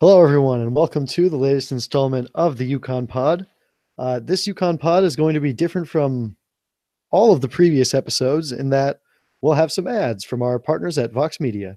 Hello, everyone, and welcome to the latest installment of the UConn Pod. Uh, this UConn Pod is going to be different from all of the previous episodes in that we'll have some ads from our partners at Vox Media.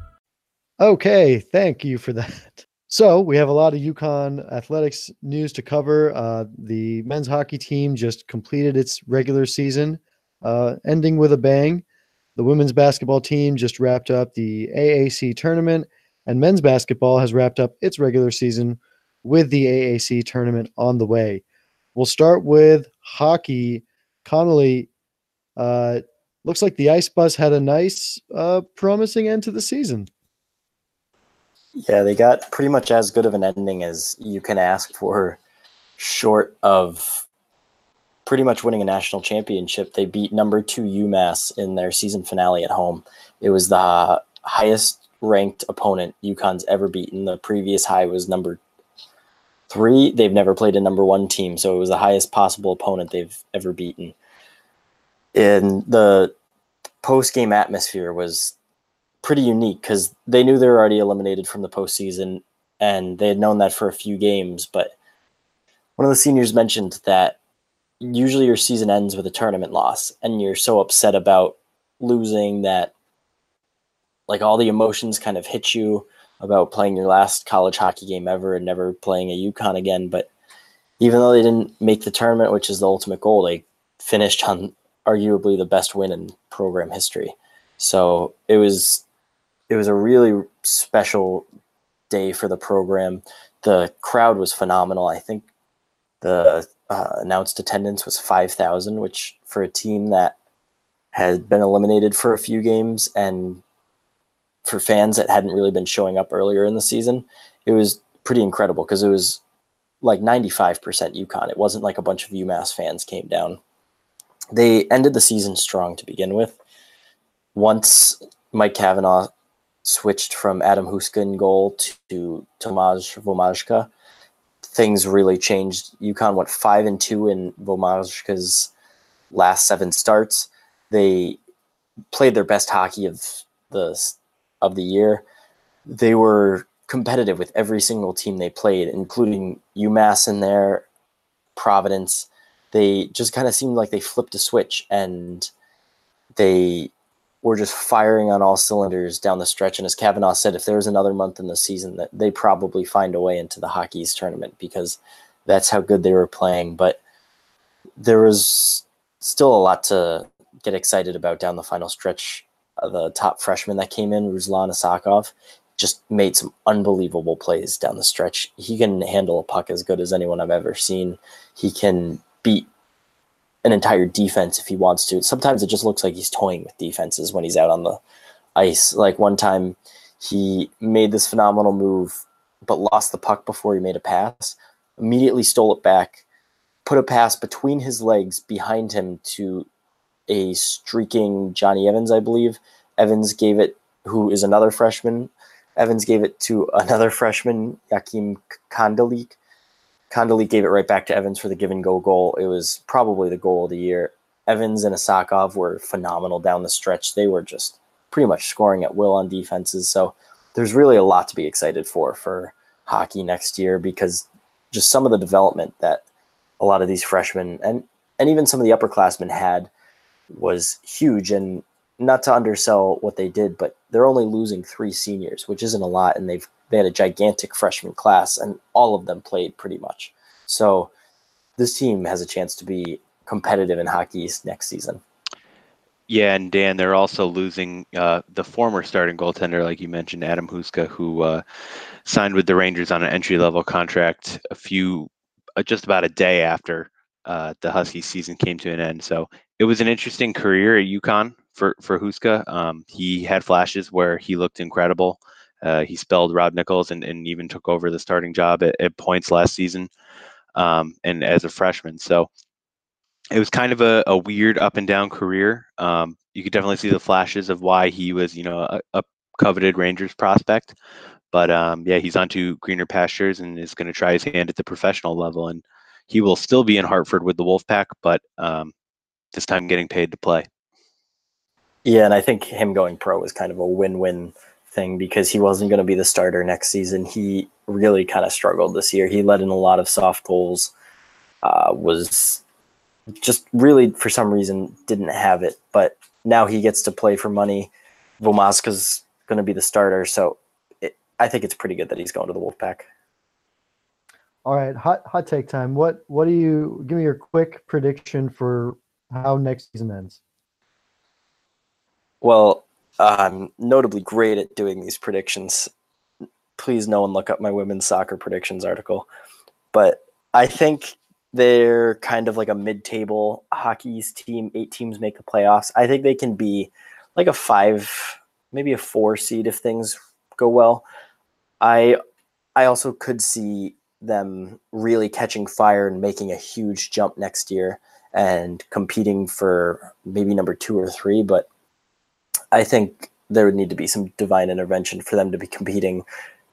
Okay, thank you for that. So, we have a lot of UConn athletics news to cover. Uh, the men's hockey team just completed its regular season, uh, ending with a bang. The women's basketball team just wrapped up the AAC tournament, and men's basketball has wrapped up its regular season with the AAC tournament on the way. We'll start with hockey. Connolly, uh, looks like the Ice Bus had a nice, uh, promising end to the season. Yeah, they got pretty much as good of an ending as you can ask for, short of pretty much winning a national championship. They beat number two UMass in their season finale at home. It was the highest ranked opponent UConn's ever beaten. The previous high was number three. They've never played a number one team, so it was the highest possible opponent they've ever beaten. And the post game atmosphere was pretty unique because they knew they were already eliminated from the postseason and they had known that for a few games. But one of the seniors mentioned that usually your season ends with a tournament loss and you're so upset about losing that like all the emotions kind of hit you about playing your last college hockey game ever and never playing a UConn again. But even though they didn't make the tournament, which is the ultimate goal, they finished on arguably the best win in program history. So it was it was a really special day for the program. The crowd was phenomenal. I think the uh, announced attendance was 5,000, which for a team that had been eliminated for a few games and for fans that hadn't really been showing up earlier in the season, it was pretty incredible because it was like 95% UConn. It wasn't like a bunch of UMass fans came down. They ended the season strong to begin with. Once Mike Kavanaugh switched from Adam Huska in goal to Tomas Vomacka, things really changed. UConn went five and two in Vomacka's last seven starts. They played their best hockey of the of the year. They were competitive with every single team they played, including UMass in there, Providence. They just kind of seemed like they flipped a switch and they were just firing on all cylinders down the stretch. And as Kavanaugh said, if there was another month in the season, that they probably find a way into the Hockey East tournament because that's how good they were playing. But there was still a lot to get excited about down the final stretch. Uh, the top freshman that came in, Ruslan Iskhakov, just made some unbelievable plays down the stretch. He can handle a puck as good as anyone I've ever seen. He can beat an entire defense if he wants to. Sometimes it just looks like he's toying with defenses when he's out on the ice. Like one time he made this phenomenal move but lost the puck before he made a pass, immediately stole it back, put a pass between his legs behind him to a streaking Johnny Evans, I believe. Evans gave it, who is another freshman. Evans gave it to another freshman, Jachym Kondelik. Kondelik gave it right back to Evans for the give and go goal. It was probably the goal of the year. Evans and Iskhakov were phenomenal down the stretch. They were just pretty much scoring at will on defenses. So there's really a lot to be excited for for hockey next year because just some of the development that a lot of these freshmen and and even some of the upperclassmen had was huge. And not to undersell what they did, but they're only losing three seniors, which isn't a lot, and they've they had a gigantic freshman class, and all of them played pretty much. So this team has a chance to be competitive in Hockey next season. Yeah, and Dan, they're also losing uh, the former starting goaltender, like you mentioned, Adam Huska, who uh, signed with the Rangers on an entry level contract a few, uh, just about a day after uh, the Husky season came to an end. So it was an interesting career at UConn for for Huska. Um, he had flashes where he looked incredible. Uh, he spelled Rob Nichols and, and even took over the starting job at, at points last season, um, and as a freshman. So it was kind of a, a weird up and down career. Um, you could definitely see the flashes of why he was, you know, a, a coveted Rangers prospect. But um, yeah, he's onto greener pastures and is going to try his hand at the professional level. And he will still be in Hartford with the Wolfpack, but um, this time getting paid to play. Yeah, and I think him going pro was kind of a win-win thing because he wasn't going to be the starter next season. He really kind of struggled this year. He let in a lot of soft goals. Uh, was just really for some reason didn't have it, but now he gets to play for money. Vomacka's going to be the starter, so it, I think it's pretty good that he's going to the Wolfpack. All right, hot hot take time. What what do you give me your quick prediction for how next season ends? Well, I'm notably great at doing these predictions. Please, no one look up my women's soccer predictions article. But I think they're kind of like a mid-table Hockey East team. Eight teams make the playoffs. I think they can be like a five, maybe a four seed if things go well. I I also could see them really catching fire and making a huge jump next year and competing for maybe number two or three. But I think there would need to be some divine intervention for them to be competing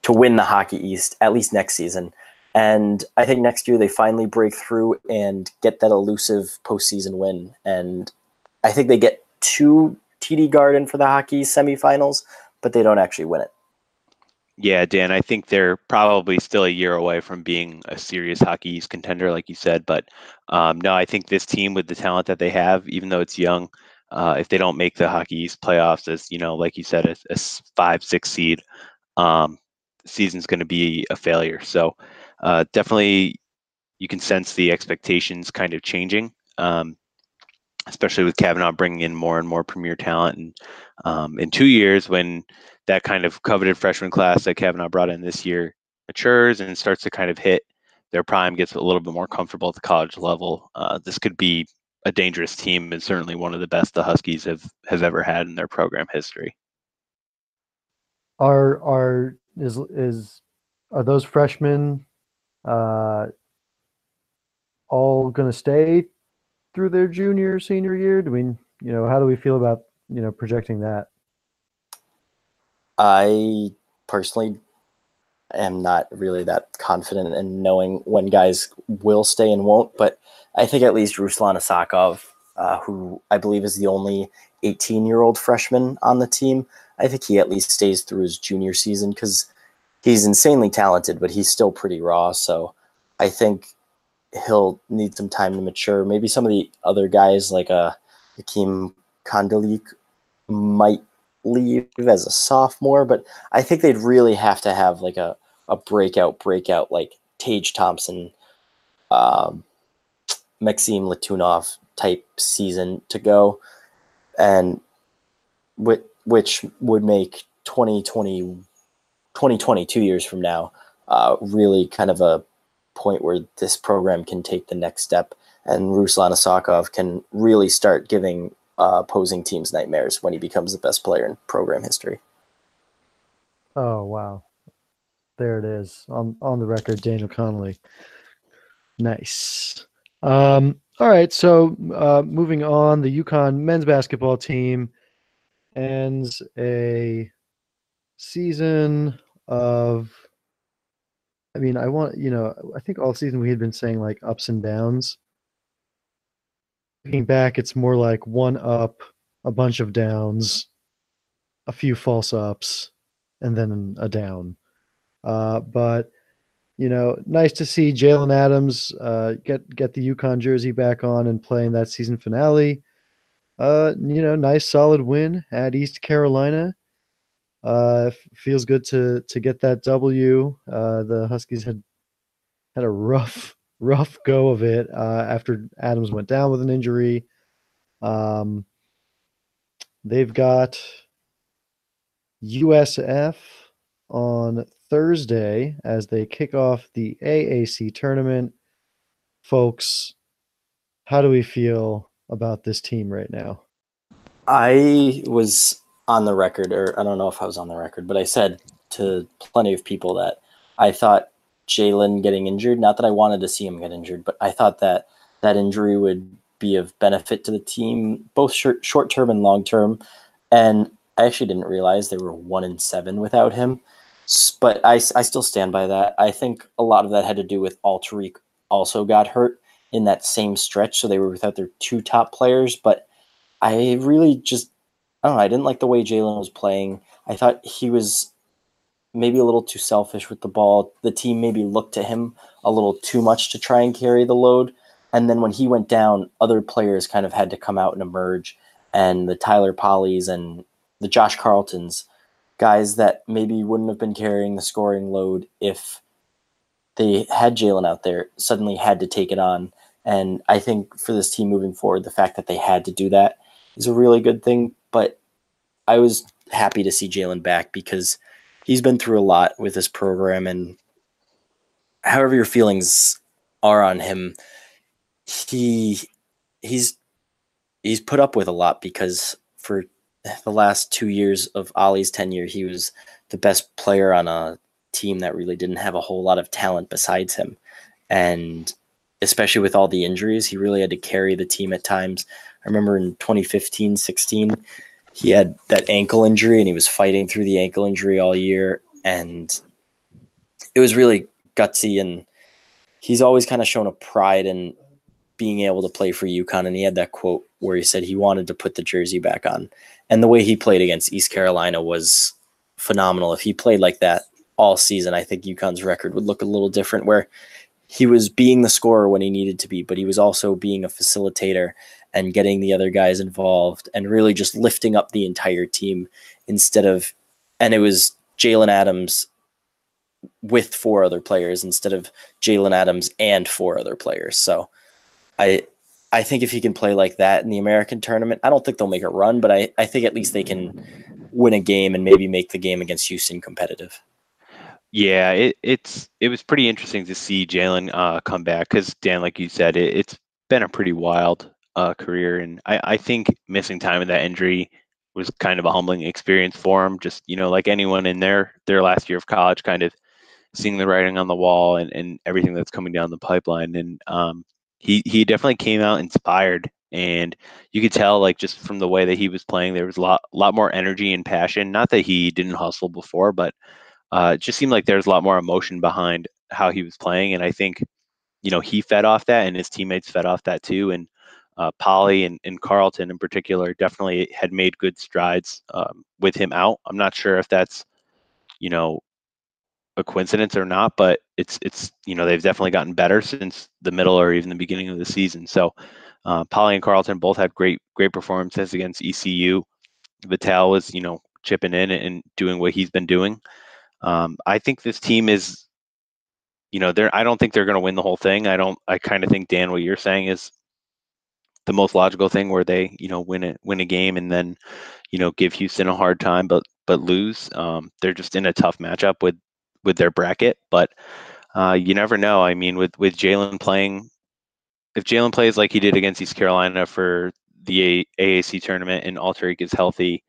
to win the Hockey East at least next season. And I think next year they finally break through and get that elusive postseason win. And I think they get to TD Garden for the hockey semifinals, but they don't actually win it. Yeah, Dan, I think they're probably still a year away from being a serious Hockey East contender, like you said. But um, no, I think this team, with the talent that they have, even though it's young, uh, if they don't make the Hockey East playoffs, as you know, like you said, a, a five, six seed, um, season's going to be a failure. So uh, definitely, you can sense the expectations kind of changing, um, especially with Kavanaugh bringing in more and more premier talent. And um, in two years, when that kind of coveted freshman class that Kavanaugh brought in this year matures and starts to kind of hit their prime, gets a little bit more comfortable at the college level, uh, this could be a dangerous team and certainly one of the best the Huskies have have ever had in their program history. Are are is is are those freshmen uh, all going to stay through their junior senior year? Do we you know how do we feel about you know projecting that? I personally am not really that confident in knowing when guys will stay and won't, but I think at least Ruslan Iskhakov, uh, who I believe is the only 18 year old freshman on the team, I think he at least stays through his junior season because he's insanely talented, but he's still pretty raw. So I think he'll need some time to mature. Maybe some of the other guys like uh, Jachym Kondelik might leave as a sophomore, but I think they'd really have to have like a, a breakout, breakout like Tage Thompson, um, Maxim Letunov type season to go, and which, which would make 2020, 2020, two years from now, uh, really kind of a point where this program can take the next step and Ruslan Iskhakov can really start giving uh, opposing teams nightmares when he becomes the best player in program history. Oh wow, there it is on on the record, Daniel Connolly. Nice. Um, all right, so uh, moving on, the UConn men's basketball team ends a season of. I mean, I want you know, I think all season we had been saying like ups and downs looking back, it's more like one up, a bunch of downs, a few false ups, and then a down. Uh, but you know, nice to see Jalen Adams uh, get get the UConn jersey back on and playing that season finale. uh, you know, nice solid win at East Carolina. Uh, feels good to to get that W. Uh, the Huskies had had a rough rough go of it uh, after Adams went down with an injury. Um, they've got USF on Thursday as they kick off the AAC tournament. Folks, how do we feel about this team right now? I was on the record, or I don't know if I was on the record, but I said to plenty of people that I thought Jalen getting injured, not that I wanted to see him get injured, but I thought that that injury would be of benefit to the team, both short, short term and long term. And I actually didn't realize they were one in seven without him. But I, I still stand by that. I think a lot of that had to do with Alterique also got hurt in that same stretch. So they were without their two top players. But I really just, I don't know, I didn't like the way Jalen was playing. I thought he was maybe a little too selfish with the ball. The team maybe looked to him a little too much to try and carry the load. And then when he went down, other players kind of had to come out and emerge. And the Tyler Polleys and the Josh Carltons, guys that maybe wouldn't have been carrying the scoring load if they had Jalen out there, suddenly had to take it on. And I think for this team moving forward, the fact that they had to do that is a really good thing. But I was happy to see Jalen back because he's been through a lot with this program. And however your feelings are on him, he he's he's put up with a lot because for the last two years of Ollie's tenure, he was the best player on a team that really didn't have a whole lot of talent besides him. And especially with all the injuries, he really had to carry the team at times. I remember in 2015 16, he had that ankle injury and he was fighting through the ankle injury all year. And it was really gutsy. And he's always kind of shown a pride in being able to play for UConn. And he had that quote where he said he wanted to put the jersey back on. And the way he played against East Carolina was phenomenal. If he played like that all season, I think UConn's record would look a little different where he was being the scorer when he needed to be, but he was also being a facilitator and getting the other guys involved and really just lifting up the entire team instead of, and it was Jalen Adams with four other players instead of Jalen Adams and four other players. So I I think if he can play like that in the American tournament, I don't think they'll make a run, but I, I think at least they can win a game and maybe make the game against Houston competitive. Yeah, it, it's it was pretty interesting to see Jalen uh, come back because Dan, like you said, it, has been a pretty wild uh, career, and I, I think missing time with that injury was kind of a humbling experience for him. Just you know, like anyone in their their last year of college, kind of seeing the writing on the wall and, and everything that's coming down the pipeline, and um, he he definitely came out inspired and you could tell like just from the way that he was playing there was a lot lot more energy and passion not that he didn't hustle before but uh, it just seemed like there was a lot more emotion behind how he was playing and i think you know he fed off that and his teammates fed off that too and uh, Polley and, and Carlton in particular definitely had made good strides um, with him out. I'm not sure if that's, you know, a coincidence or not, but it's it's you know they've definitely gotten better since the middle or even the beginning of the season. So uh, Polley and Carlton both had great great performances against ECU. Vital was you know chipping in and doing what he's been doing. Um, I think this team is, you know, they're I don't think they're going to win the whole thing. I don't. I kind of think Dan, what you're saying is the most logical thing where they you know win it win a game and then you know give Houston a hard time, but but lose. Um, they're just in a tough matchup with with their bracket, but uh, you never know. I mean, with with Jalen playing, if Jalen plays like he did against East Carolina for the AAC tournament and Alterique is healthy,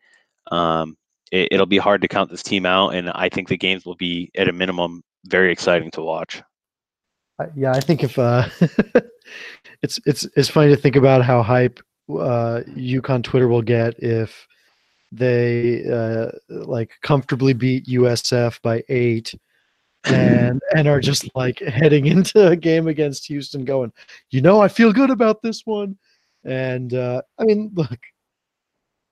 um, it, will be hard to count this team out, and I think the games will be at a minimum very exciting to watch. Yeah, I think if uh, it's it's it's funny to think about how hype uh, UConn Twitter will get if they uh, like comfortably beat USF by eight and and are just like heading into a game against Houston going, you know, I feel good about this one. And uh, I mean, look,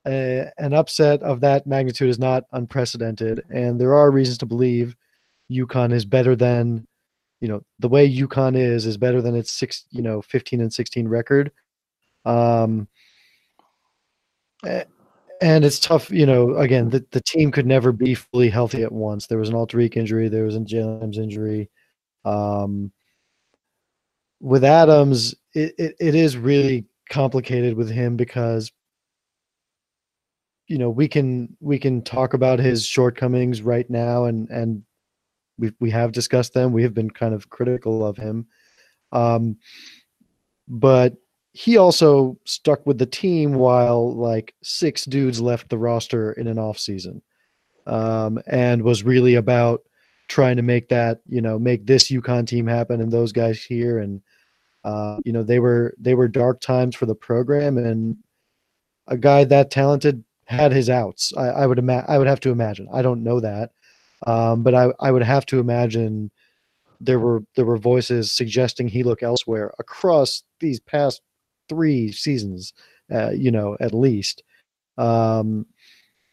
an upset of that magnitude is not unprecedented, and there are reasons to believe UConn is better than, you know, the way UConn is is better than its six, you know, fifteen and sixteen record. Um, and it's tough, you know. Again, the, the team could never be fully healthy at once. There was an Alterique injury, there was a Jalen's injury. Um, with Adams, it, it, it is really complicated with him because you know we can we can talk about his shortcomings right now and and we we have discussed them we have been kind of critical of him um but he also stuck with the team while like six dudes left the roster in an off season um and was really about trying to make that you know make this UConn team happen and those guys here and uh, you know they were they were dark times for the program and a guy that talented had his outs. I, I would imagine. I would have to imagine. I don't know that, um, but I, I would have to imagine there were there were voices suggesting he look elsewhere across these past three seasons. Uh, you know, at least. Um,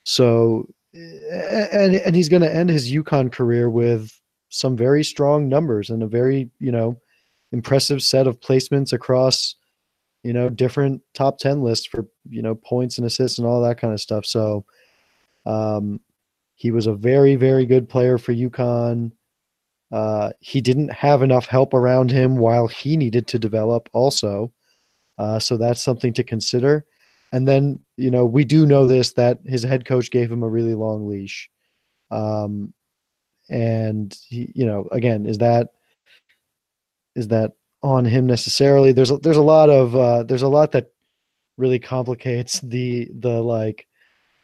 so, and and he's going to end his UConn career with some very strong numbers and a very you know impressive set of placements across you know, different top 10 lists for, you know, points and assists and all that kind of stuff. So um, he was a very, very good player for UConn. Uh, he didn't have enough help around him while he needed to develop also. Uh, so that's something to consider. And then, you know, we do know this that his head coach gave him a really long leash. Um, and he, you know, again, is that is that on him necessarily. There's a, there's a lot of uh, there's a lot that really complicates the the like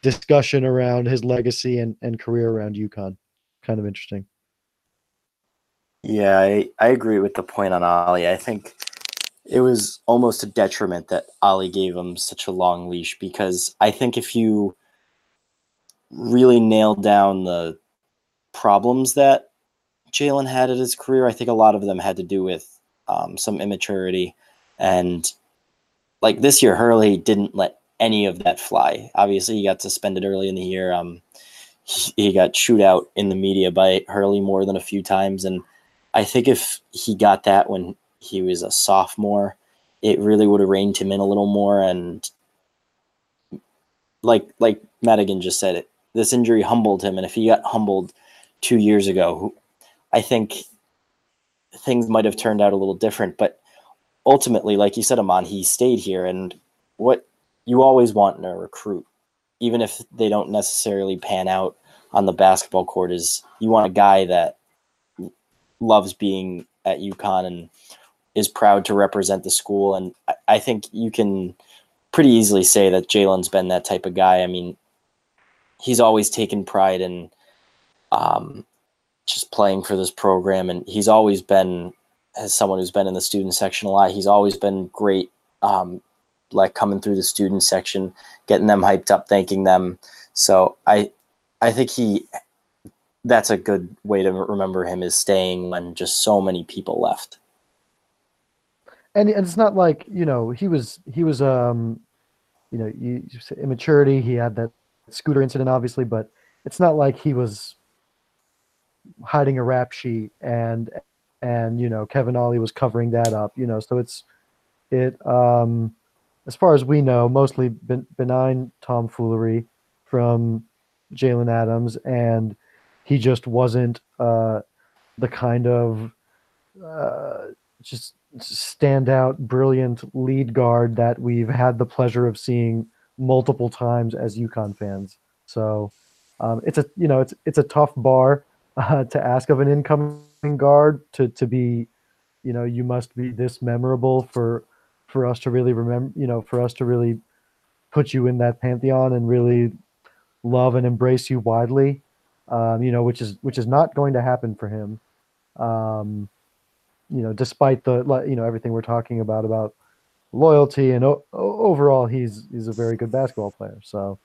discussion around his legacy and, and career around UConn. Kind of interesting. Yeah, I, I agree with the point on Ollie. I think it was almost a detriment that Ollie gave him such a long leash because I think if you really nailed down the problems that Jalen had at his career, I think a lot of them had to do with um, some immaturity, and like this year, Hurley didn't let any of that fly. Obviously, he got suspended early in the year. Um, he, he got chewed out in the media by Hurley more than a few times, and I think if he got that when he was a sophomore, it really would have reined him in a little more. And like like Madigan just said, it this injury humbled him, and if he got humbled two years ago, I think things might have turned out a little different. But ultimately, like you said, Amon, he stayed here. And what you always want in a recruit, even if they don't necessarily pan out on the basketball court, is you want a guy that loves being at UConn and is proud to represent the school. And I, I think you can pretty easily say that Jalen's been that type of guy. I mean, he's always taken pride in um, just playing for this program. And he's always been, as someone who's been in the student section a lot, he's always been great, um, like coming through the student section, getting them hyped up, thanking them. So I, I think he, that's a good way to remember him is staying when just so many people left. And, and it's not like you know he was he was um you know you, immaturity he had that scooter incident obviously but it's not like he was hiding a rap sheet and and you know Kevin Ollie was covering that up you know so it's it um as far as we know mostly ben, benign tomfoolery from Jalen Adams and he just wasn't uh the kind of uh just standout brilliant lead guard that we've had the pleasure of seeing multiple times as UConn fans so um, it's a you know it's it's a tough bar uh, to ask of an incoming guard to to be, you know, you must be this memorable for for us to really remember, you know, for us to really put you in that pantheon and really love and embrace you widely. Um, you know, which is which is not going to happen for him. Um, you know, despite the you know everything we're talking about about loyalty and o- overall, he's he's a very good basketball player. So,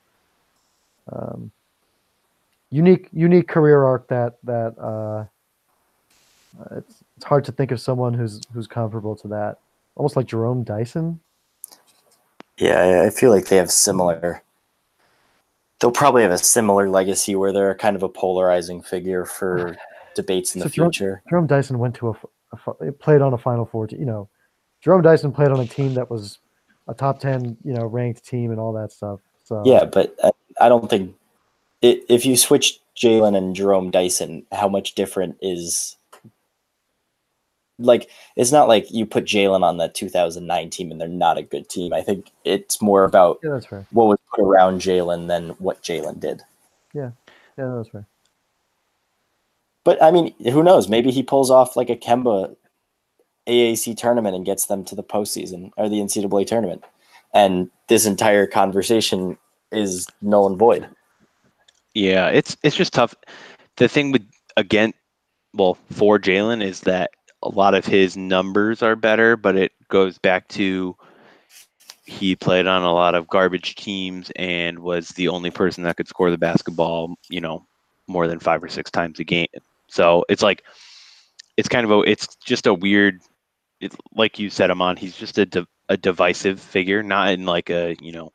um, unique unique career arc that that uh, it's it's hard to think of someone who's who's comparable to that. Almost like Jerome Dyson. Yeah, I feel like they have similar. They'll probably have a similar legacy where they're kind of a polarizing figure for debates in so the Jerome, future. Jerome Dyson went to a, a, played on a Final Four. You know, Jerome Dyson played on a team that was a top ten, you know, ranked team and all that stuff. So Yeah, but I, I don't think it, if you switch Jalen and Jerome Dyson, how much different is like it's not like you put Jalen on the 2009 team and they're not a good team. I think it's more about yeah, what was put around Jalen than what Jalen did. Yeah, yeah, that's fair. But I mean, who knows? Maybe he pulls off like a Kemba AAC tournament and gets them to the postseason or the NCAA tournament, and this entire conversation is null and void. Yeah, it's it's just tough. The thing with again, well, for Jalen is that a lot of his numbers are better, but it goes back to he played on a lot of garbage teams and was the only person that could score the basketball, you know, more than five or six times a game. So it's like it's kind of a it's just a weird it, like you said Amon, he's just a de- a divisive figure, not in like a, you know,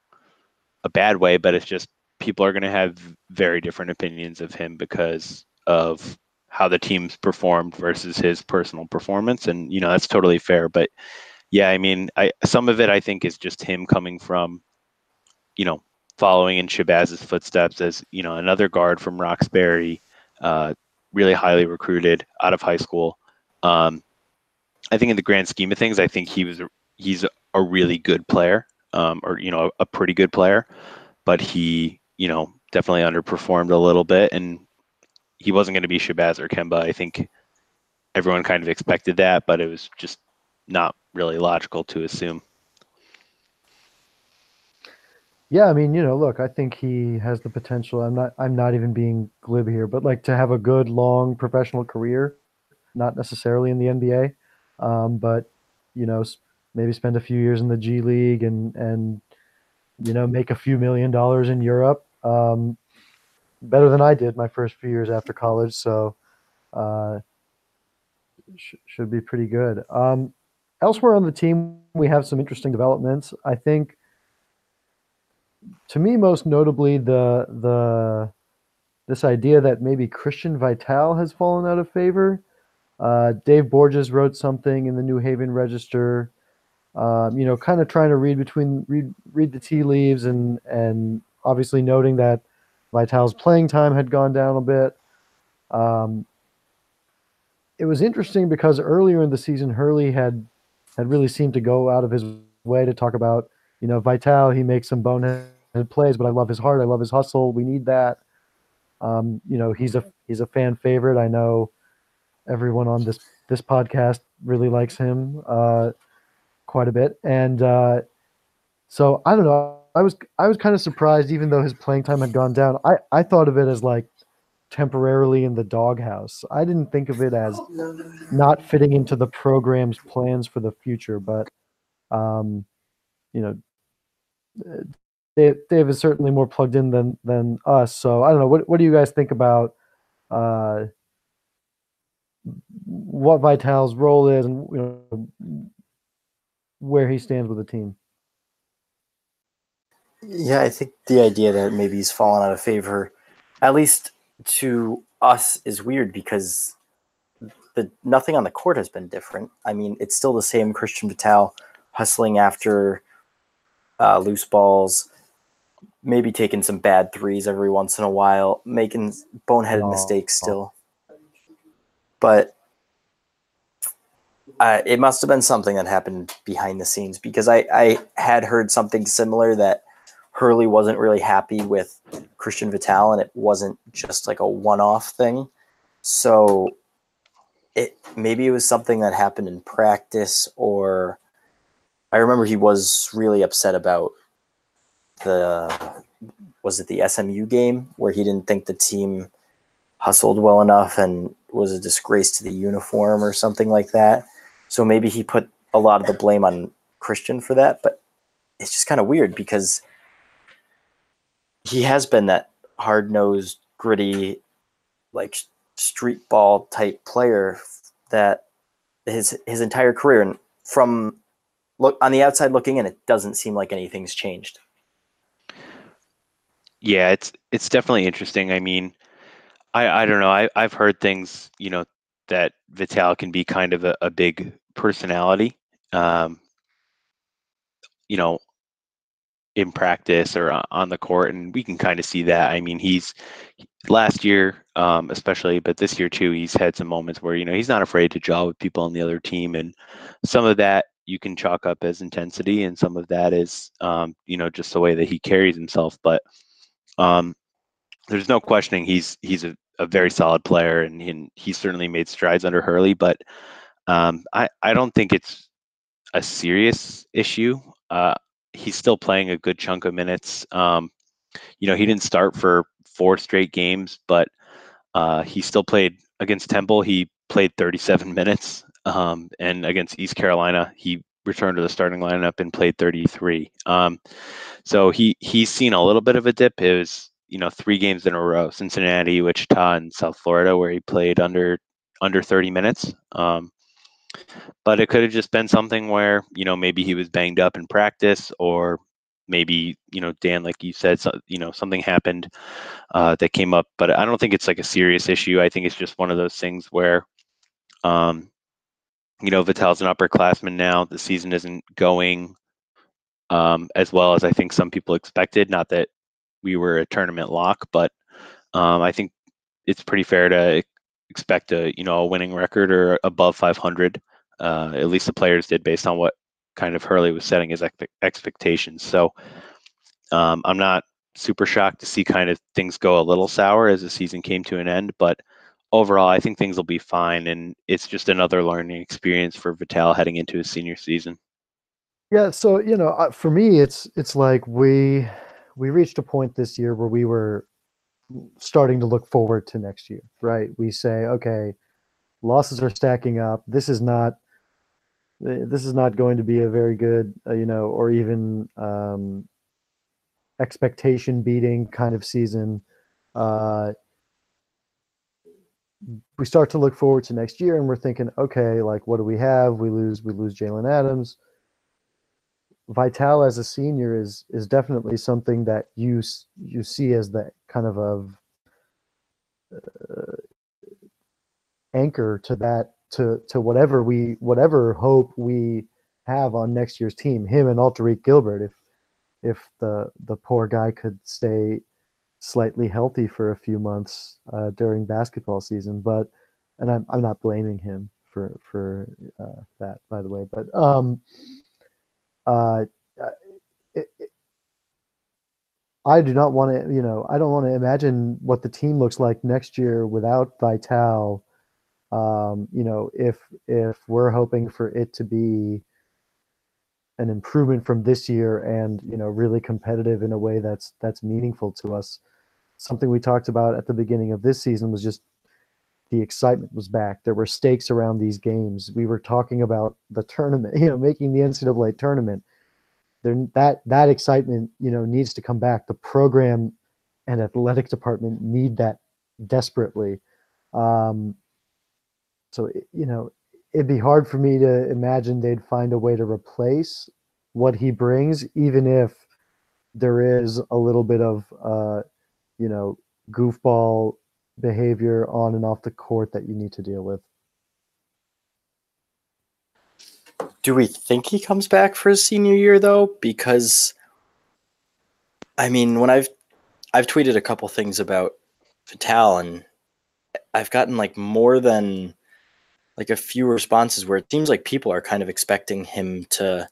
a bad way, but it's just people are going to have very different opinions of him because of how the team's performed versus his personal performance and you know that's totally fair but yeah i mean i some of it i think is just him coming from you know following in shabazz's footsteps as you know another guard from roxbury uh, really highly recruited out of high school um, i think in the grand scheme of things i think he was he's a really good player um, or you know a pretty good player but he you know definitely underperformed a little bit and he wasn't going to be Shabazz or Kemba. I think everyone kind of expected that, but it was just not really logical to assume. Yeah, I mean, you know, look, I think he has the potential. I'm not I'm not even being glib here, but like to have a good long professional career, not necessarily in the NBA, um, but you know, maybe spend a few years in the G League and and you know, make a few million dollars in Europe. Um, better than I did my first few years after college, so uh, sh- should be pretty good. Um, elsewhere on the team, we have some interesting developments. I think, to me, most notably, the the this idea that maybe Christian Vital has fallen out of favor. Uh, Dave Borges wrote something in the New Haven Register, um, you know, kind of trying to read between read read the tea leaves and and obviously noting that Vital's playing time had gone down a bit. Um, it was interesting because earlier in the season, Hurley had had really seemed to go out of his way to talk about, you know, Vital. He makes some boneheaded plays, but I love his heart. I love his hustle. We need that. Um, you know, he's a he's a fan favorite. I know everyone on this this podcast really likes him uh, quite a bit, and uh, so I don't know. I was I was kind of surprised, even though his playing time had gone down. I I thought of it as like temporarily in the doghouse. I didn't think of it as not fitting into the program's plans for the future. But um, you know, Dave, is certainly more plugged in than than us. So I don't know. What what do you guys think about uh, what Vital's role is and you know where he stands with the team? Yeah, I think the idea that maybe he's fallen out of favor, at least to us, is weird because the nothing on the court has been different. I mean, it's still the same Christian Vital hustling after uh, loose balls, maybe taking some bad threes every once in a while, making boneheaded Oh, mistakes oh. still. But uh, it must have been something that happened behind the scenes because I, I had heard something similar that Hurley wasn't really happy with Christian Vital and it wasn't just like a one off thing. So it maybe it was something that happened in practice or I remember he was really upset about the was it the SMU game where he didn't think the team hustled well enough and was a disgrace to the uniform or something like that. So maybe he put a lot of the blame on Christian for that, but it's just kind of weird because he has been that hard-nosed, gritty, like street ball type player that his his entire career and from look on the outside looking in it doesn't seem like anything's changed. Yeah, it's it's definitely interesting. I mean, I I don't know. I I've heard things, you know, that Vital can be kind of a, a big personality. Um, you know, in practice or on the court, and we can kind of see that. I mean, he's last year, um, especially, but this year too, he's had some moments where you know he's not afraid to jaw with people on the other team, and some of that you can chalk up as intensity, and some of that is um, you know just the way that he carries himself. But um, there's no questioning he's he's a, a very solid player, and, and he certainly made strides under Hurley. But um, I I don't think it's a serious issue. Uh, he's still playing a good chunk of minutes. Um, you know, he didn't start for four straight games, but uh, he still played against Temple. He played 37 minutes, um, and against East Carolina, he returned to the starting lineup and played 33. Um, so he he's seen a little bit of a dip. It was you know three games in a row: Cincinnati, Wichita, and South Florida, where he played under under 30 minutes. Um, but it could have just been something where you know maybe he was banged up in practice or maybe you know dan like you said so, you know something happened uh, that came up but i don't think it's like a serious issue i think it's just one of those things where um you know Vital's an upperclassman now the season isn't going um as well as i think some people expected not that we were a tournament lock but um i think it's pretty fair to expect a you know a winning record or above 500. Uh, at least the players did based on what kind of Hurley was setting his expectations. So um, I'm not super shocked to see kind of things go a little sour as the season came to an end, but overall I think things will be fine, and it's just another learning experience for Vital heading into his senior season. Yeah, so you know, for me, it's it's like we we reached a point this year where we were starting to look forward to next year, right? We say, okay, losses are stacking up. This is not this is not going to be a very good, uh, you know, or even um, expectation beating kind of season. Uh, we start to look forward to next year, and we're thinking, okay, like what do we have? We lose, we lose Jalen Adams. Vital as a senior is is definitely something that you you see as the kind of a uh, anchor to that to to whatever we whatever hope we have on next year's team. Him and Alterique Gilbert, if if the the poor guy could stay slightly healthy for a few months uh, during basketball season, but and I'm I'm not blaming him for for uh, that by the way, but um uh, it, it, I do not want to, you know, I don't want to imagine what the team looks like next year without Vital. Um, you know, if if we're hoping for it to be an improvement from this year and you know really competitive in a way that's that's meaningful to us. Something we talked about at the beginning of this season was just the excitement was back. There were stakes around these games. We were talking about the tournament, you know, making the NCAA tournament. There, that that excitement, you know, needs to come back. The program and athletic department need that desperately. Um, so, you know, it'd be hard for me to imagine they'd find a way to replace what he brings, even if there is a little bit of, uh, you know, goofball behavior on and off the court that you need to deal with. Do we think he comes back for his senior year though? Because I mean, when I've I've tweeted a couple things about Vital and I've gotten like more than like a few responses where it seems like people are kind of expecting him to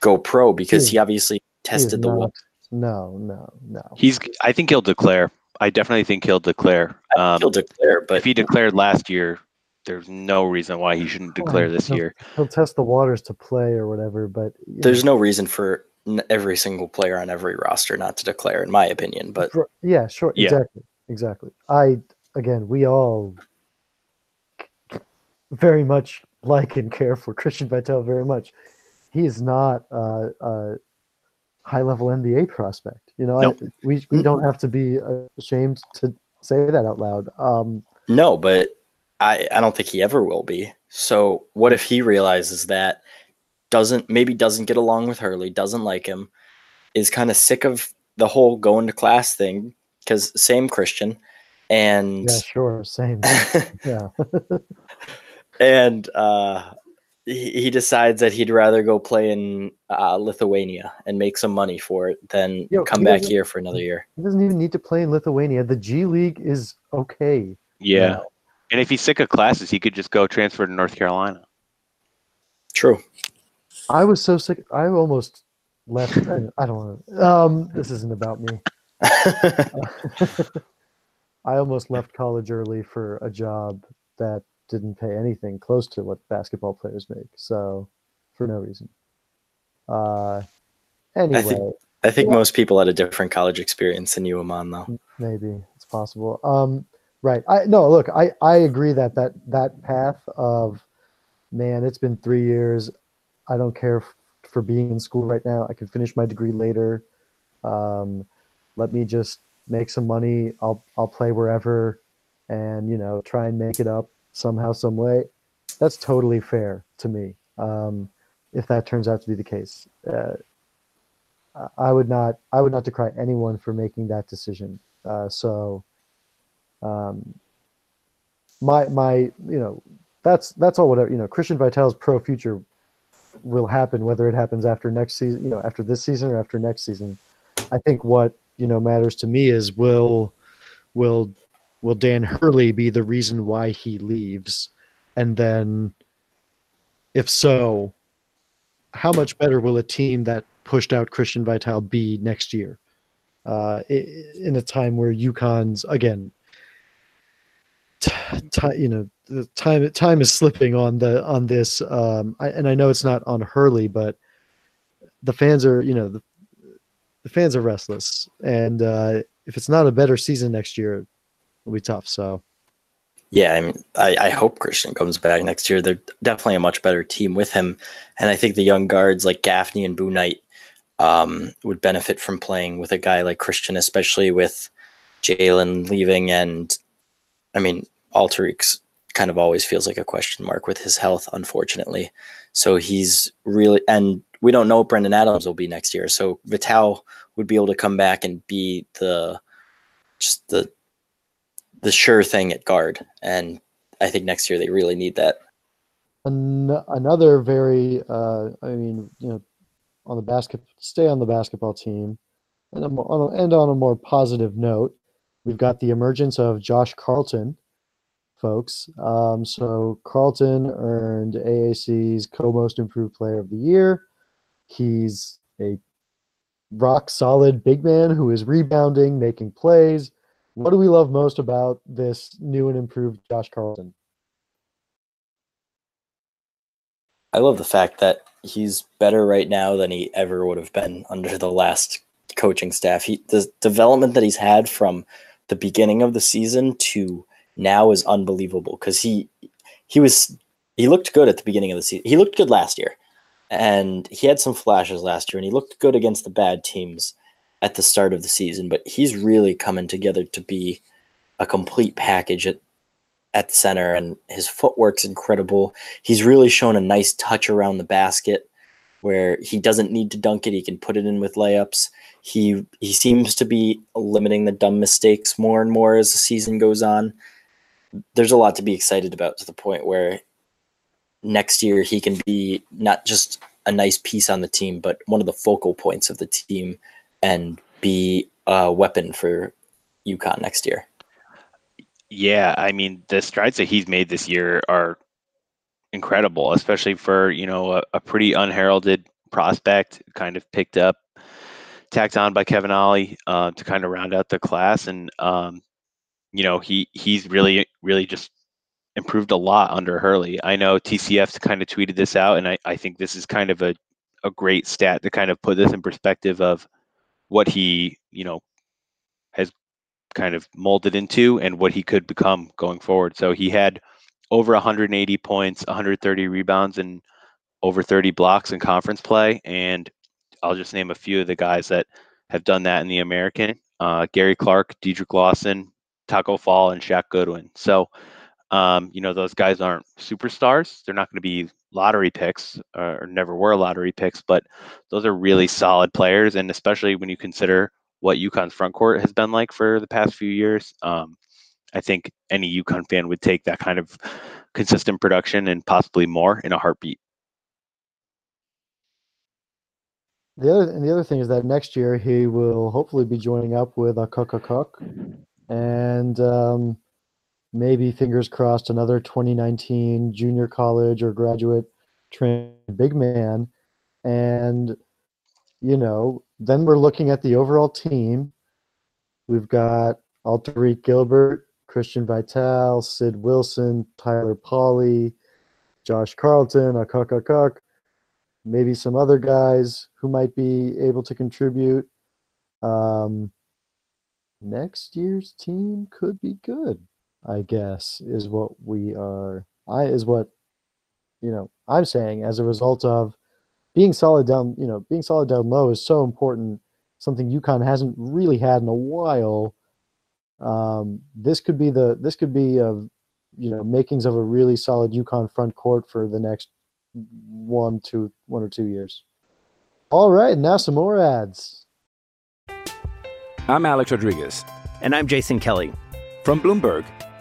go pro because hmm. he obviously tested the wall. No, no, no. He's I think he'll declare. I definitely think he'll declare. Um, he'll declare, but if he declared last year, there's no reason why he shouldn't declare this he'll, year. He'll test the waters to play or whatever, but there's know. no reason for every single player on every roster not to declare, in my opinion. But yeah, sure, yeah. exactly, exactly. I again, we all very much like and care for Christian Vital very much. He is not uh, uh, high level NBA prospect. You know, nope. I, we we don't have to be ashamed to say that out loud. Um, no, but I I don't think he ever will be. So what if he realizes that doesn't maybe doesn't get along with Hurley, doesn't like him, is kind of sick of the whole going to class thing because same Christian and yeah, sure, same, yeah, and uh, he, he decides that he'd rather go play in uh, Lithuania and make some money for it than Yo, come he back here for another year. He doesn't even need to play in Lithuania. The G League is okay. Yeah. now. And if he's sick of classes, he could just go transfer to North Carolina. True. I was so sick. I almost left. I, I don't want to. Um, this isn't about me. I almost left college early for a job that didn't pay anything close to what basketball players make. So, for no reason. Uh, anyway, I think Yeah. most people had a different college experience than you, Amon, though. maybe it's possible. Um, right. I no. Look, I I agree that that that path of man, it's been three years. I don't care f- for being in school right now. I can finish my degree later. Um, let me just make some money. I'll I'll play wherever, and you know try and make it up somehow, some way. That's totally fair to me. Um, if that turns out to be the case, uh, I- would not I would not decry anyone for making that decision. Uh, so, um, my my you know that's that's all whatever you know Christian Vital's pro future will happen whether it happens after next season you know after this season or after next season. I think what you know matters to me is will will will Dan Hurley be the reason why he leaves, and then if so, how much better will a team that pushed out Christian Vital be next year? Uh, in a time where UConn's again, t- ti- you know, the time time is slipping on the on this, um, I, and I know it's not on Hurley, but the fans are, you know, the, the fans are restless, and uh, if it's not a better season next year, it'll be tough. So. Yeah, I mean, I, I hope Christian comes back next year. They're definitely a much better team with him, and I think the young guards like Gaffney and Bouknight um, would benefit from playing with a guy like Christian, especially with Jalen leaving. And I mean, Alterique kind of always feels like a question mark with his health, unfortunately. So he's really, and we don't know what Brendan Adams will be next year. So Vital would be able to come back and be the just the the sure thing at guard. And I think next year they really need that. An- another very uh, i mean you know on the basket stay on the basketball team and on a, and on a more positive note we've got the emergence of josh carlton folks um, so carlton earned aac's co-most improved player of the year he's a rock solid big man who is rebounding making plays what do we love most about this new and improved josh Carlton? I love the fact that he's better right now than he ever would have been under the last coaching staff. He the development that he's had from the beginning of the season to now is unbelievable because he he was he looked good at the beginning of the season. He looked good last year. And he had some flashes last year and he looked good against the bad teams at the start of the season, but he's really coming together to be a complete package at at center and his footwork's incredible. He's really shown a nice touch around the basket where he doesn't need to dunk it, he can put it in with layups. He he seems to be limiting the dumb mistakes more and more as the season goes on. There's a lot to be excited about to the point where next year he can be not just a nice piece on the team, but one of the focal points of the team and be a weapon for UConn next year. Yeah, I mean the strides that he's made this year are incredible, especially for you know a, a pretty unheralded prospect, kind of picked up, tacked on by Kevin Ollie uh, to kind of round out the class, and um, you know he he's really really just improved a lot under Hurley. I know TCF kind of tweeted this out, and I, I think this is kind of a a great stat to kind of put this in perspective of what he you know has kind of molded into and what he could become going forward. So he had over 180 points, 130 rebounds, and over 30 blocks in conference play. And I'll just name a few of the guys that have done that in the American: uh, Gary Clark, Dedric Lawson, Taco Fall, and Shaq Goodwin. So, um, you know, those guys aren't superstars. They're not going to be lottery picks or, or never were lottery picks, but those are really solid players. And especially when you consider what UConn's front court has been like for the past few years, um, I think any UConn fan would take that kind of consistent production and possibly more in a heartbeat. The other and the other thing is that next year he will hopefully be joining up with Akok and um, maybe fingers crossed another 2019 junior college or graduate trained big man, and you know then we're looking at the overall team. We've got Alterique Gilbert, Christian Vital, Sid Wilson, Tyler Polley, Josh Carlton, Akok, maybe some other guys who might be able to contribute. Um, next year's team could be good, I guess, is what we are. I is what you know I'm saying as a result of being solid down. You know, being solid down low is so important. Something UConn hasn't really had in a while. Um, this could be the this could be a you know makings of a really solid UConn front court for the next one two one or two years. All right, now some more ads. I'm Alex Rodriguez. And I'm Jason Kelly. From Bloomberg,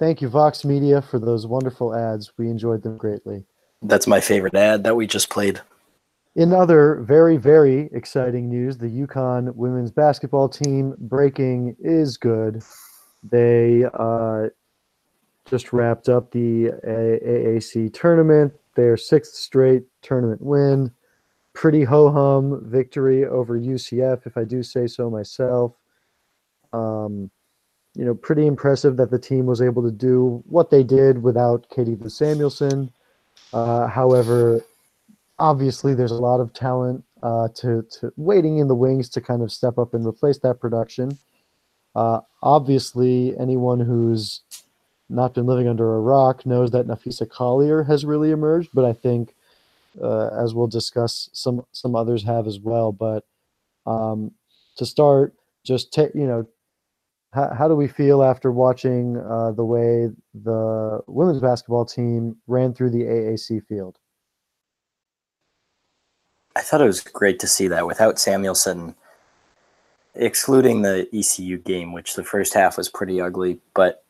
thank you, Vox Media, for those wonderful ads. We enjoyed them greatly. That's my favorite ad that we just played. In other very, very exciting news, the UConn women's basketball team breaking is good. They uh, just wrapped up the AAC tournament, their sixth straight tournament win. Pretty ho hum victory over UCF, if I do say so myself. Um, you know, pretty impressive that the team was able to do what they did without Katie Lou Samuelson. Uh, however, obviously there's a lot of talent uh, to, to waiting in the wings to kind of step up and replace that production. Uh, obviously, anyone who's not been living under a rock knows that Napheesa Collier has really emerged, but I think, uh, as we'll discuss, some some others have as well. But um, to start, just take you know, how, how do we feel after watching uh, the way the women's basketball team ran through the AAC field? I thought it was great to see that without Samuelson, excluding the ECU game, which the first half was pretty ugly, but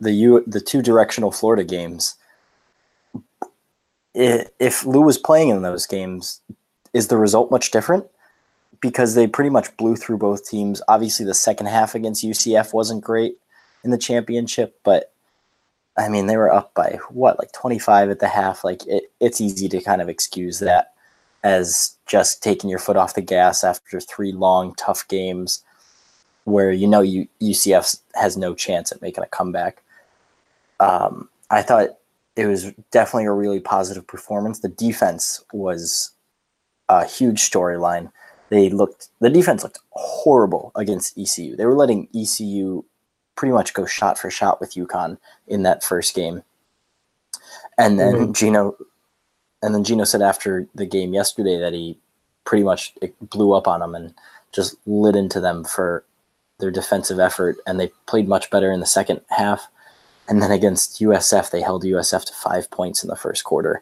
the U the two directional Florida games. If Lou was playing in those games, is the result much different? Because they pretty much blew through both teams. Obviously, the second half against UCF wasn't great in the championship, but I mean, they were up by what, like 25 at the half. Like, it, it's easy to kind of excuse that as just taking your foot off the gas after three long, tough games where you know UCF has no chance at making a comeback. Um, I thought it was definitely a really positive performance. The defense was a huge storyline. They looked the defense looked horrible against ECU. They were letting ECU pretty much go shot for shot with UConn in that first game. And then Mhm. Gino and then Gino said after the game yesterday that he pretty much it blew up on them and just lit into them for their defensive effort and they played much better in the second half. And then against USF, they held USF to five points in the first quarter,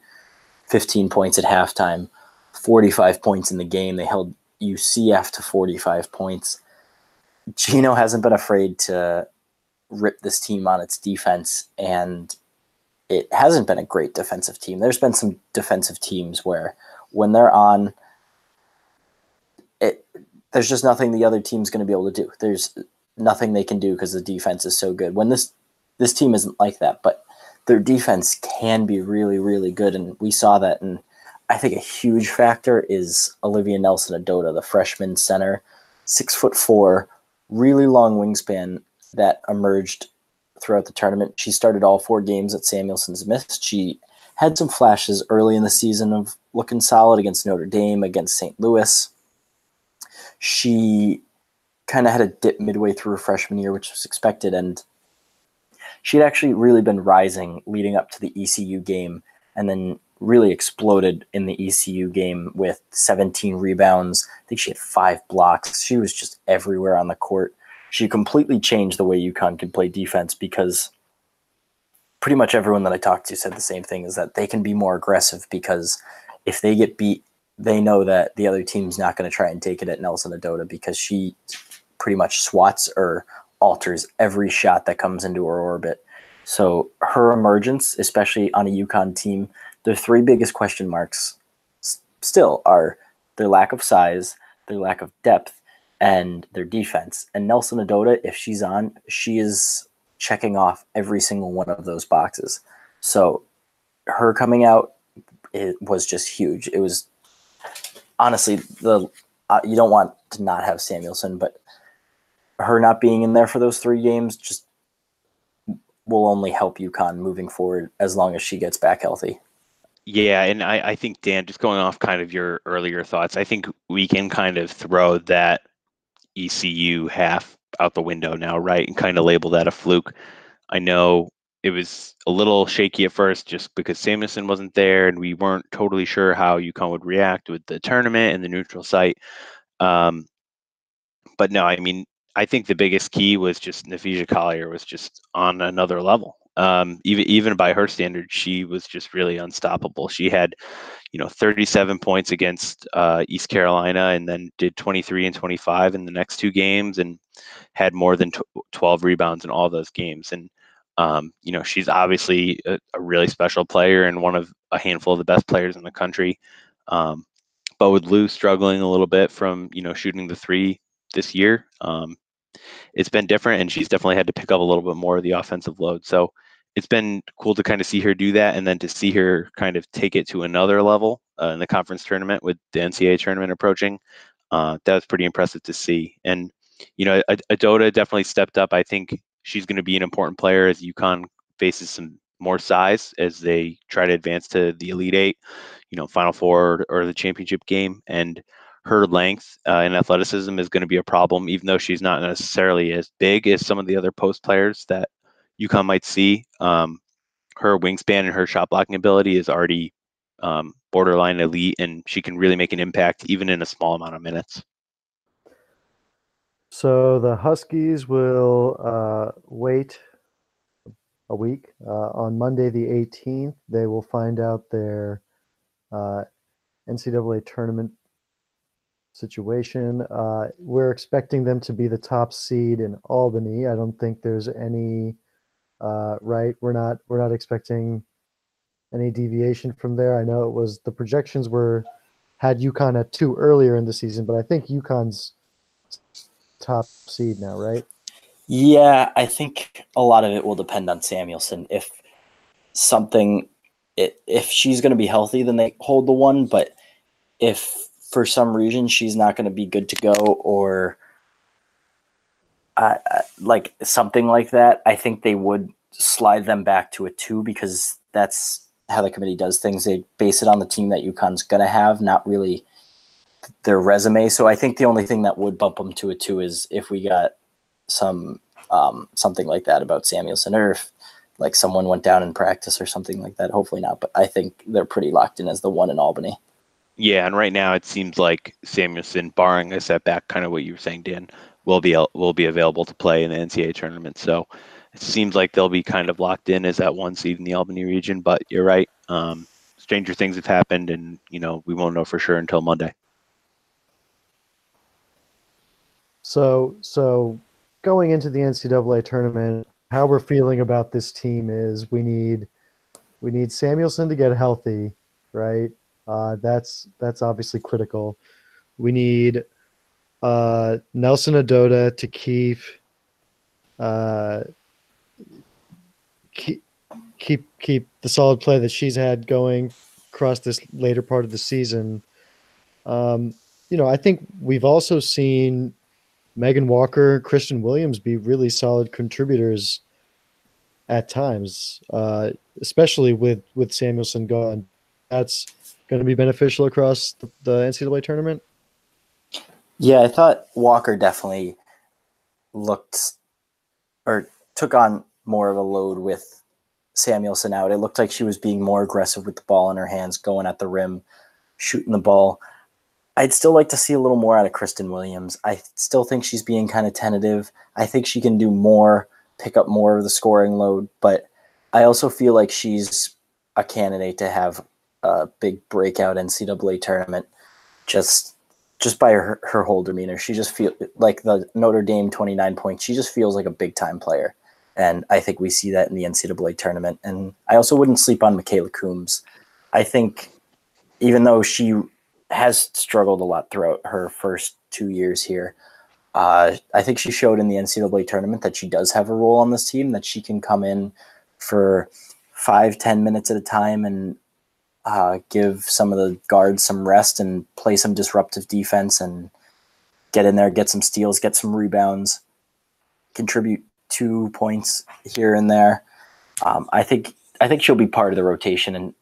15 points at halftime, 45 points in the game. They held UCF to 45 points. Gino hasn't been afraid to rip this team on its defense, and it hasn't been a great defensive team. There's been some defensive teams where when they're on, it there's just nothing the other team's going to be able to do. There's nothing they can do because the defense is so good. When this this team isn't like that, but their defense can be really really good, and we saw that. And I think a huge factor is Olivia Nelson Ododa, the freshman center, six foot four, really long wingspan that emerged throughout the tournament. She started all four games at Samuelson's missed. She had some flashes early in the season of looking solid against Notre Dame, against St. Louis. She kind of had a dip midway through her freshman year, which was expected, and she had actually really been rising leading up to the ECU game. And then really exploded in the ECU game with 17 rebounds. I think she had five blocks. She was just everywhere on the court. She completely changed the way UConn can play defense because pretty much everyone that I talked to said the same thing is that they can be more aggressive because if they get beat, they know that the other team's not going to try and take it at Nelson Ododa because she pretty much swats or alters every shot that comes into her orbit. So her emergence, especially on a UConn team, the three biggest question marks still are their lack of size, their lack of depth, and their defense. And Nelson Ododa, if she's on, she is checking off every single one of those boxes. So her coming out it was just huge. It was honestly the uh, you don't want to not have Samuelson, but her not being in there for those three games just will only help UConn moving forward as long as she gets back healthy. Yeah, and I, I think Dan, just going off kind of your earlier thoughts, I think we can kind of throw that ECU half out the window now, right? And kind of label that a fluke. I know it was a little shaky at first just because Samuelson wasn't there and we weren't totally sure how UConn would react with the tournament and the neutral site. Um, but no, I mean, I think the biggest key was just Napheesa Collier was just on another level. Um, even even by her standards, she was just really unstoppable. She had, you know, 37 points against uh, East Carolina, and then did 23 and 25 in the next two games, and had more than 12 rebounds in all those games. And um, you know, she's obviously a, a, really special player and one of a handful of the best players in the country. Um, but with Lou struggling a little bit from you know shooting the three this year, um, it's been different, and she's definitely had to pick up a little bit more of the offensive load. So it's been cool to kind of see her do that, and then to see her kind of take it to another level uh, in the conference tournament with the NCAA tournament approaching. Uh, that was pretty impressive to see. And you know, Ododa definitely stepped up. I think she's going to be an important player as UConn faces some more size as they try to advance to the Elite Eight, you know, Final Four or, or the championship game. And her length uh, and athleticism is going to be a problem, even though she's not necessarily as big as some of the other post players that UConn might see. Um, her wingspan and her shot blocking ability is already um, borderline elite, and she can really make an impact even in a small amount of minutes. So the Huskies will uh, wait a week. Uh, on Monday, the 18th, they will find out their uh, NCAA tournament situation. Uh, we're expecting them to be the top seed in Albany. I don't think there's any uh, right. We're not we're not expecting any deviation from there. I know it was the projections were had UConn at two earlier in the season, but I think UConn's top seed now, right? Yeah, I think a lot of it will depend on Samuelson. If something, if she's going to be healthy, then they hold the one. But if for some reason she's not going to be good to go or uh, like something like that, I think they would slide them back to a two because that's how the committee does things. They base it on the team that UConn's going to have, not really their resume. So I think the only thing that would bump them to a two is if we got some um, something like that about Samuelson or if like someone went down in practice or something like that. Hopefully not, but I think they're pretty locked in as the one in Albany. Yeah, and right now it seems like Samuelson, barring a setback, kind of what you were saying, Dan, will be will be available to play in the NCAA tournament. So it seems like they'll be kind of locked in as that one seed in the Albany region. But you're right, um, stranger things have happened, and you know we won't know for sure until Monday. So so going into the NCAA tournament, how we're feeling about this team is we need we need Samuelson to get healthy, right? Uh, that's that's obviously critical. We need uh, Nelson Ododa to keep, uh, keep keep keep the solid play that she's had going across this later part of the season. Um, you know, I think we've also seen Megan Walker, Christyn Williams be really solid contributors at times, uh, especially with with Samuelson gone. That's going to be beneficial across the, the NCAA tournament? Yeah, I thought Walker definitely looked or took on more of a load with Samuelson out. It looked like she was being more aggressive with the ball in her hands, going at the rim, shooting the ball. I'd still like to see a little more out of Christyn Williams. I still think she's being kind of tentative. I think she can do more, pick up more of the scoring load, but I also feel like she's a candidate to have a big breakout NCAA tournament just just by her, her whole demeanor. She just feel like the Notre Dame 29 points. She just feels like a big time player. And I think we see that in the NCAA tournament. And I also wouldn't sleep on Mikayla Coombs. I think even though she has struggled a lot throughout her first two years here, uh, I think she showed in the NCAA tournament that she does have a role on this team, that she can come in for five, ten minutes at a time and uh, give some of the guards some rest and play some disruptive defense and get in there, get some steals, get some rebounds, contribute two points here and there. Um, I think I think she'll be part of the rotation, and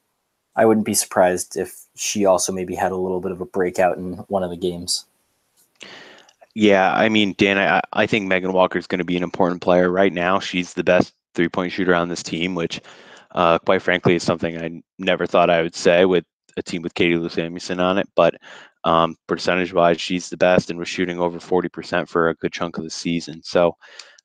I wouldn't be surprised if she also maybe had a little bit of a breakout in one of the games. Yeah, I mean, Dan, I, I think Megan Walker is going to be an important player right now. She's the best three point shooter on this team, which, uh, quite frankly, it's something I never thought I would say with a team with Katie Lou Samuelson on it. But um, percentage wise, she's the best and was shooting over 40% for a good chunk of the season. So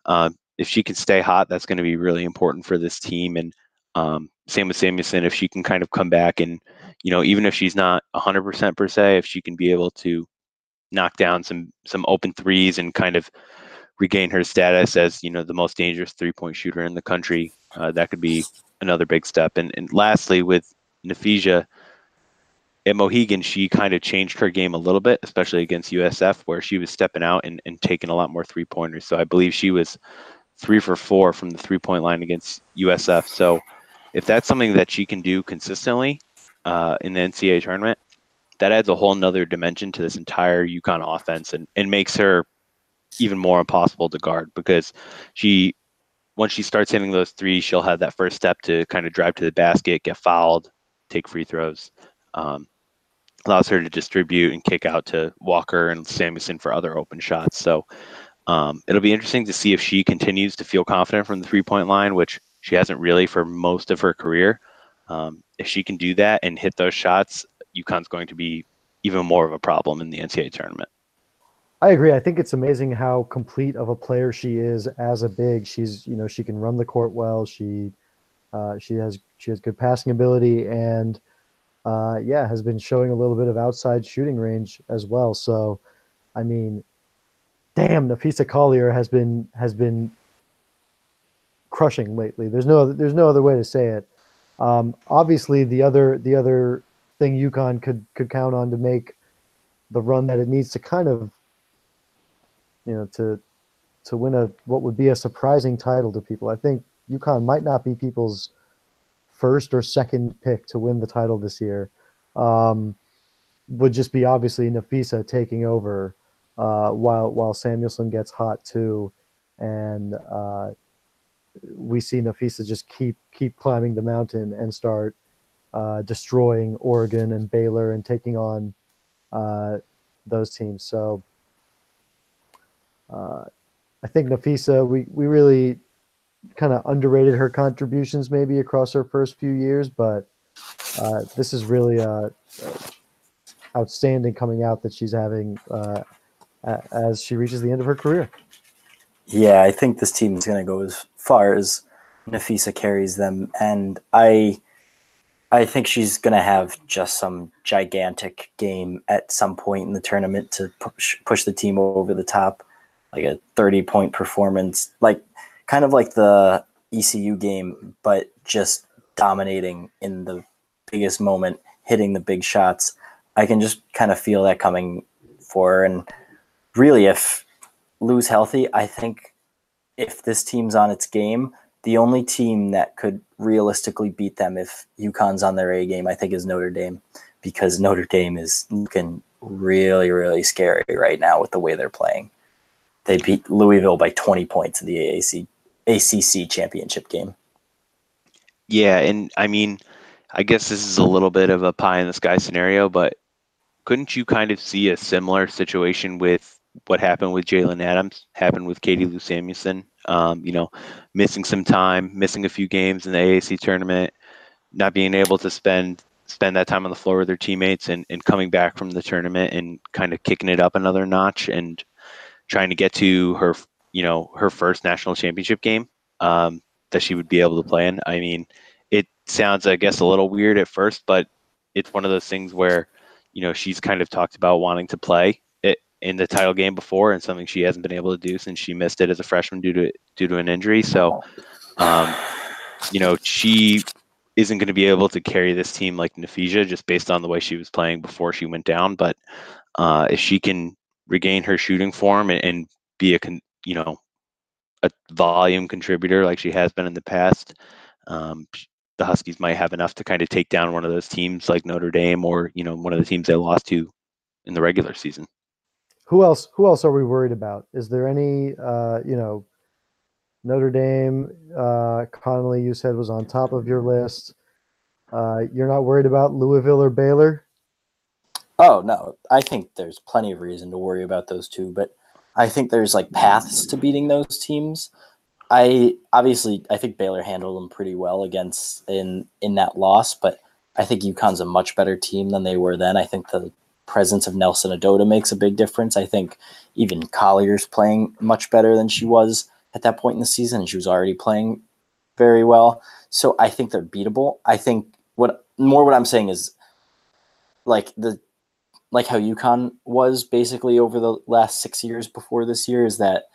um, if she can stay hot, that's going to be really important for this team. And um, same with Samuelson, if she can kind of come back and, you know, even if she's not 100% per se, if she can be able to knock down some some open threes and kind of regain her status as you know the most dangerous three point shooter in the country, uh, that could be another big step. And and lastly, with Napheesa at Mohegan, she kind of changed her game a little bit, especially against USF, where she was stepping out and, and taking a lot more three pointers. So I believe she was three for four from the three point line against USF. So if that's something that she can do consistently uh, in the NCAA tournament, that adds a whole nother dimension to this entire UConn offense and, and makes her even more impossible to guard because she once she starts hitting those threes, she'll have that first step to kind of drive to the basket, get fouled, take free throws. Um, allows her to distribute and kick out to Walker and Samuelson for other open shots. So um, it'll be interesting to see if she continues to feel confident from the three point line, which she hasn't really for most of her career. Um, if she can do that and hit those shots, UConn's going to be even more of a problem in the NCAA tournament. I agree. I think it's amazing how complete of a player she is as a big. She's, you know, she can run the court well. She, uh, she has she has good passing ability and, uh, yeah, has been showing a little bit of outside shooting range as well. So, I mean, damn, Napheesa Collier has been has been crushing lately. There's no there's no other way to say it. Um, obviously, the other the other thing UConn could could count on to make the run that it needs to kind of you know to to win a what would be a surprising title to people. I think UConn might not be people's first or second pick to win the title this year. Um, would just be obviously Napheesa taking over uh, while while Samuelson gets hot too, and uh, we see Napheesa just keep keep climbing the mountain and start uh, destroying Oregon and Baylor and taking on uh, those teams. So uh, I think Napheesa, we we really kind of underrated her contributions maybe across her first few years, but uh, this is really uh, outstanding coming out that she's having uh, as she reaches the end of her career. Yeah, I think this team is going to go as far as Napheesa carries them, and I, I think she's going to have just some gigantic game at some point in the tournament to push push the team over the top, like a thirty point performance, like kind of like the ECU game, but just dominating in the biggest moment, hitting the big shots. I can just kind of feel that coming for and really, if Lou's healthy, I think if this team's on its game, the only team that could realistically beat them if UConn's on their A game, I think, is Notre Dame, because Notre Dame is looking really, really scary right now with the way they're playing. They beat Louisville by 20 points in the AAC, ACC championship game. Yeah, and I mean, I guess this is a little bit of a pie in the sky scenario, but couldn't you kind of see a similar situation with what happened with Jalen Adams happened with Katie Lou Samuelson Um, you know, missing some time, missing a few games in the AAC tournament, not being able to spend spend that time on the floor with their teammates and, and coming back from the tournament and kind of kicking it up another notch and trying to get to her you know her first national championship game um, that she would be able to play in i mean it sounds i guess a little weird at first but it's one of those things where you know she's kind of talked about wanting to play it in the title game before and something she hasn't been able to do since she missed it as a freshman due to due to an injury so um, you know she isn't going to be able to carry this team like Napheesa just based on the way she was playing before she went down. But uh, if she can regain her shooting form and, and be a con- you know a volume contributor like she has been in the past, um, the Huskies might have enough to kind of take down one of those teams like Notre Dame or you know one of the teams they lost to in the regular season. Who else? Who else are we worried about? Is there any? Uh, you know, Notre Dame, uh, Connolly, you said was on top of your list. Uh, you're not worried about Louisville or Baylor? Oh no, I think there's plenty of reason to worry about those two, but I think there's like paths to beating those teams. I obviously I think Baylor handled them pretty well against in in that loss, but I think UConn's a much better team than they were then. I think the presence of Nelson Ododa makes a big difference. I think even Collier's playing much better than she was at that point in the season, and she was already playing very well. So I think they're beatable. I think what more what I'm saying is like the like how UConn was basically over the last six years before this year is that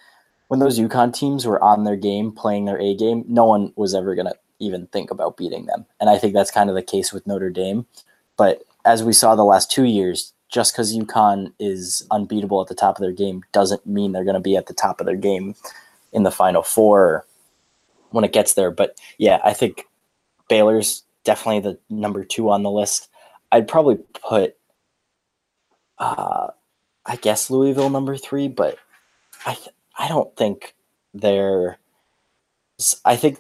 when those UConn teams were on their game, playing their A game, no one was ever gonna even think about beating them. And I think that's kind of the case with Notre Dame. But as we saw the last two years, just because UConn is unbeatable at the top of their game doesn't mean they're going to be at the top of their game in the final four when it gets there. But yeah, I think Baylor's definitely the number two on the list. I'd probably put, uh, I guess Louisville number three, but I th- I don't think they're. I think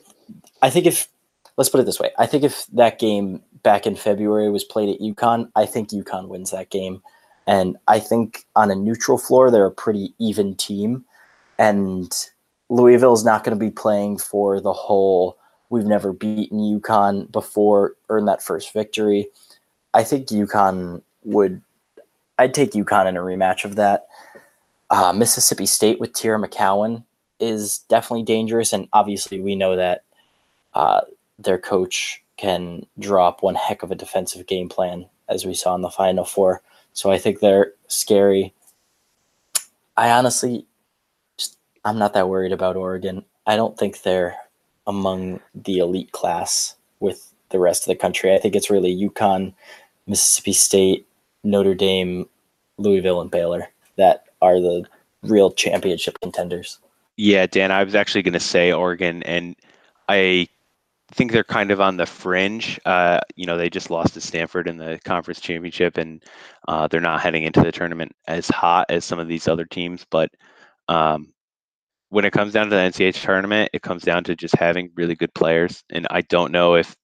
I think if let's put it this way, I think if that game back in February was played at UConn, I think UConn wins that game. And I think on a neutral floor, they're a pretty even team. And Louisville is not going to be playing for the whole we've never beaten UConn before, earn that first victory. I think UConn would, I'd take UConn in a rematch of that. Uh, Mississippi State with Teaira McCowan is definitely dangerous. And obviously, we know that uh, their coach can draw up one heck of a defensive game plan, as we saw in the Final Four. So I think they're scary. I honestly, I'm not that worried about Oregon. I don't think they're among the elite class with the rest of the country. I think it's really UConn, Mississippi State, Notre Dame, Louisville, and Baylor that are the real championship contenders. Yeah, Dan, I was actually going to say Oregon, and I think they're kind of on the fringe. Uh, you know, they just lost to Stanford in the conference championship, and uh, they're not heading into the tournament as hot as some of these other teams. But um, when it comes down to the NCAA tournament, it comes down to just having really good players. And I don't know if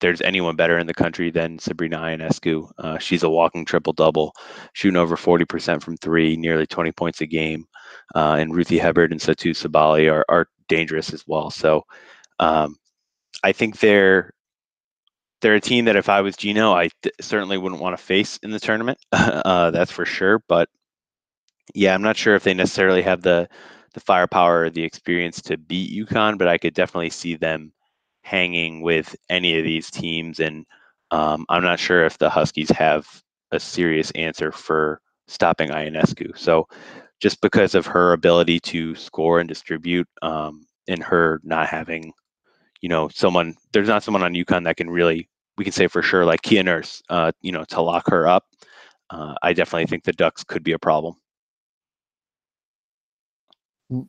there's anyone better in the country than Sabrina Ionescu. Uh, she's a walking triple double, shooting over 40% from three, nearly 20 points a game. Uh, and Ruthie Hebard and Satou Sabally are, are dangerous as well. So um, I think they're they're a team that if I was Gino, I th- certainly wouldn't want to face in the tournament. uh, that's for sure. But yeah, I'm not sure if they necessarily have the the firepower or the experience to beat UConn, but I could definitely see them hanging with any of these teams. And um, I'm not sure if the Huskies have a serious answer for stopping Ionescu. So just because of her ability to score and distribute, um, and her not having, you know, someone there's not someone on UConn that can really we can say for sure like Kia Nurse, uh, you know, to lock her up. Uh, I definitely think the Ducks could be a problem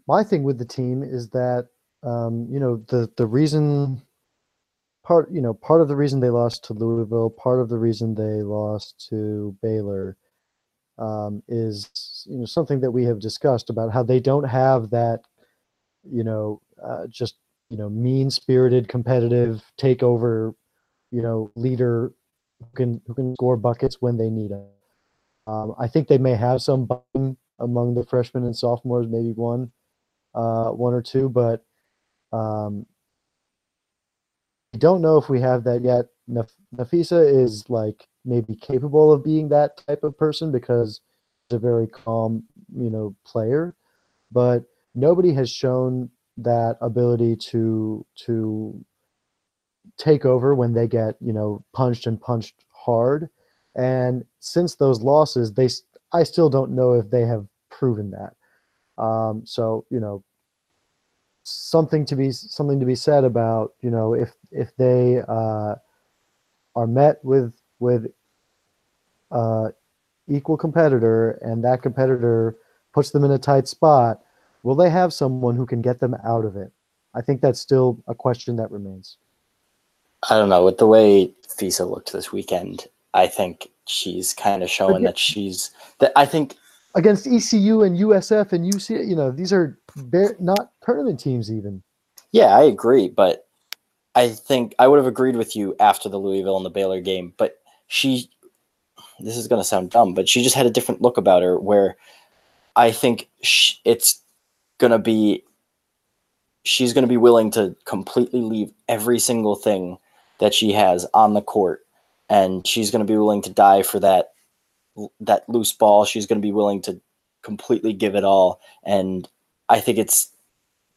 my thing with the team is that um, you know the the reason part you know part of the reason they lost to Louisville, part of the reason they lost to Baylor um, is you know something that we have discussed about how they don't have that you know uh, just you know mean spirited competitive takeover you know leader who can who can score buckets when they need them. Um, I think they may have some among the freshmen and sophomores, maybe one. uh, one or two, but um, I don't know if we have that yet. Naf- Napheesa is like maybe capable of being that type of person because she's a very calm, you know, player, but nobody has shown that ability to to take over when they get you know punched and punched hard and since those losses they i still don't know if they have proven that um, so you know something to be something to be said about you know if if they uh, are met with with uh, equal competitor and that competitor puts them in a tight spot will they have someone who can get them out of it i think that's still a question that remains I don't know with the way Fisa looked this weekend. I think she's kind of showing that she's that. I think against ECU and USF and UC, you know, these are not tournament teams even. Yeah, I agree, but I think I would have agreed with you after the Louisville and the Baylor game. But she, this is going to sound dumb, but she just had a different look about her. Where I think she, it's going to be, she's going to be willing to completely leave every single thing that she has on the court and she's going to be willing to die for that that loose ball she's going to be willing to completely give it all. And i think it's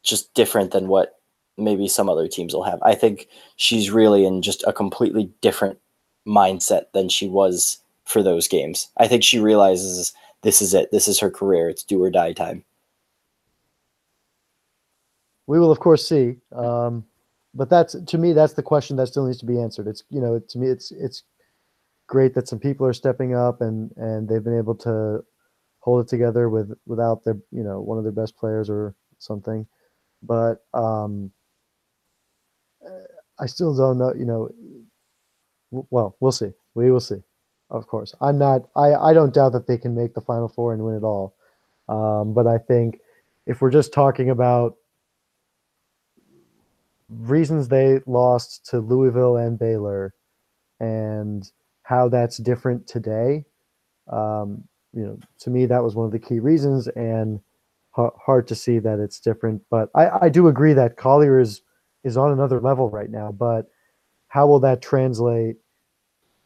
just different than what maybe some other teams will have. I think she's really in just a completely different mindset than she was for those games. I think she realizes this is it. This is her career. It's do or die time. We will of course see. Um, but that's to me that's the question that still needs to be answered. It's you know to me it's it's great that some people are stepping up and and they've been able to hold it together with without their you know one of their best players or something. But um i still don't know you know well we'll see. We will see of course. I'm not i i don't doubt that they can make the final four and win it all. Um but i think if we're just talking about reasons they lost to Louisville and Baylor and how that's different today. Um, you know, to me, that was one of the key reasons, and h- hard to see that it's different. But I, I do agree that Collier is is on another level right now. But how will that translate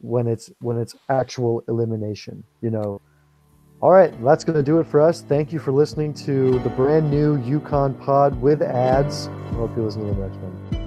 when it's when it's actual elimination? You know. All right, that's going to do it for us. Thank you for listening to the brand new UConn pod with ads. I hope you listen to the next one.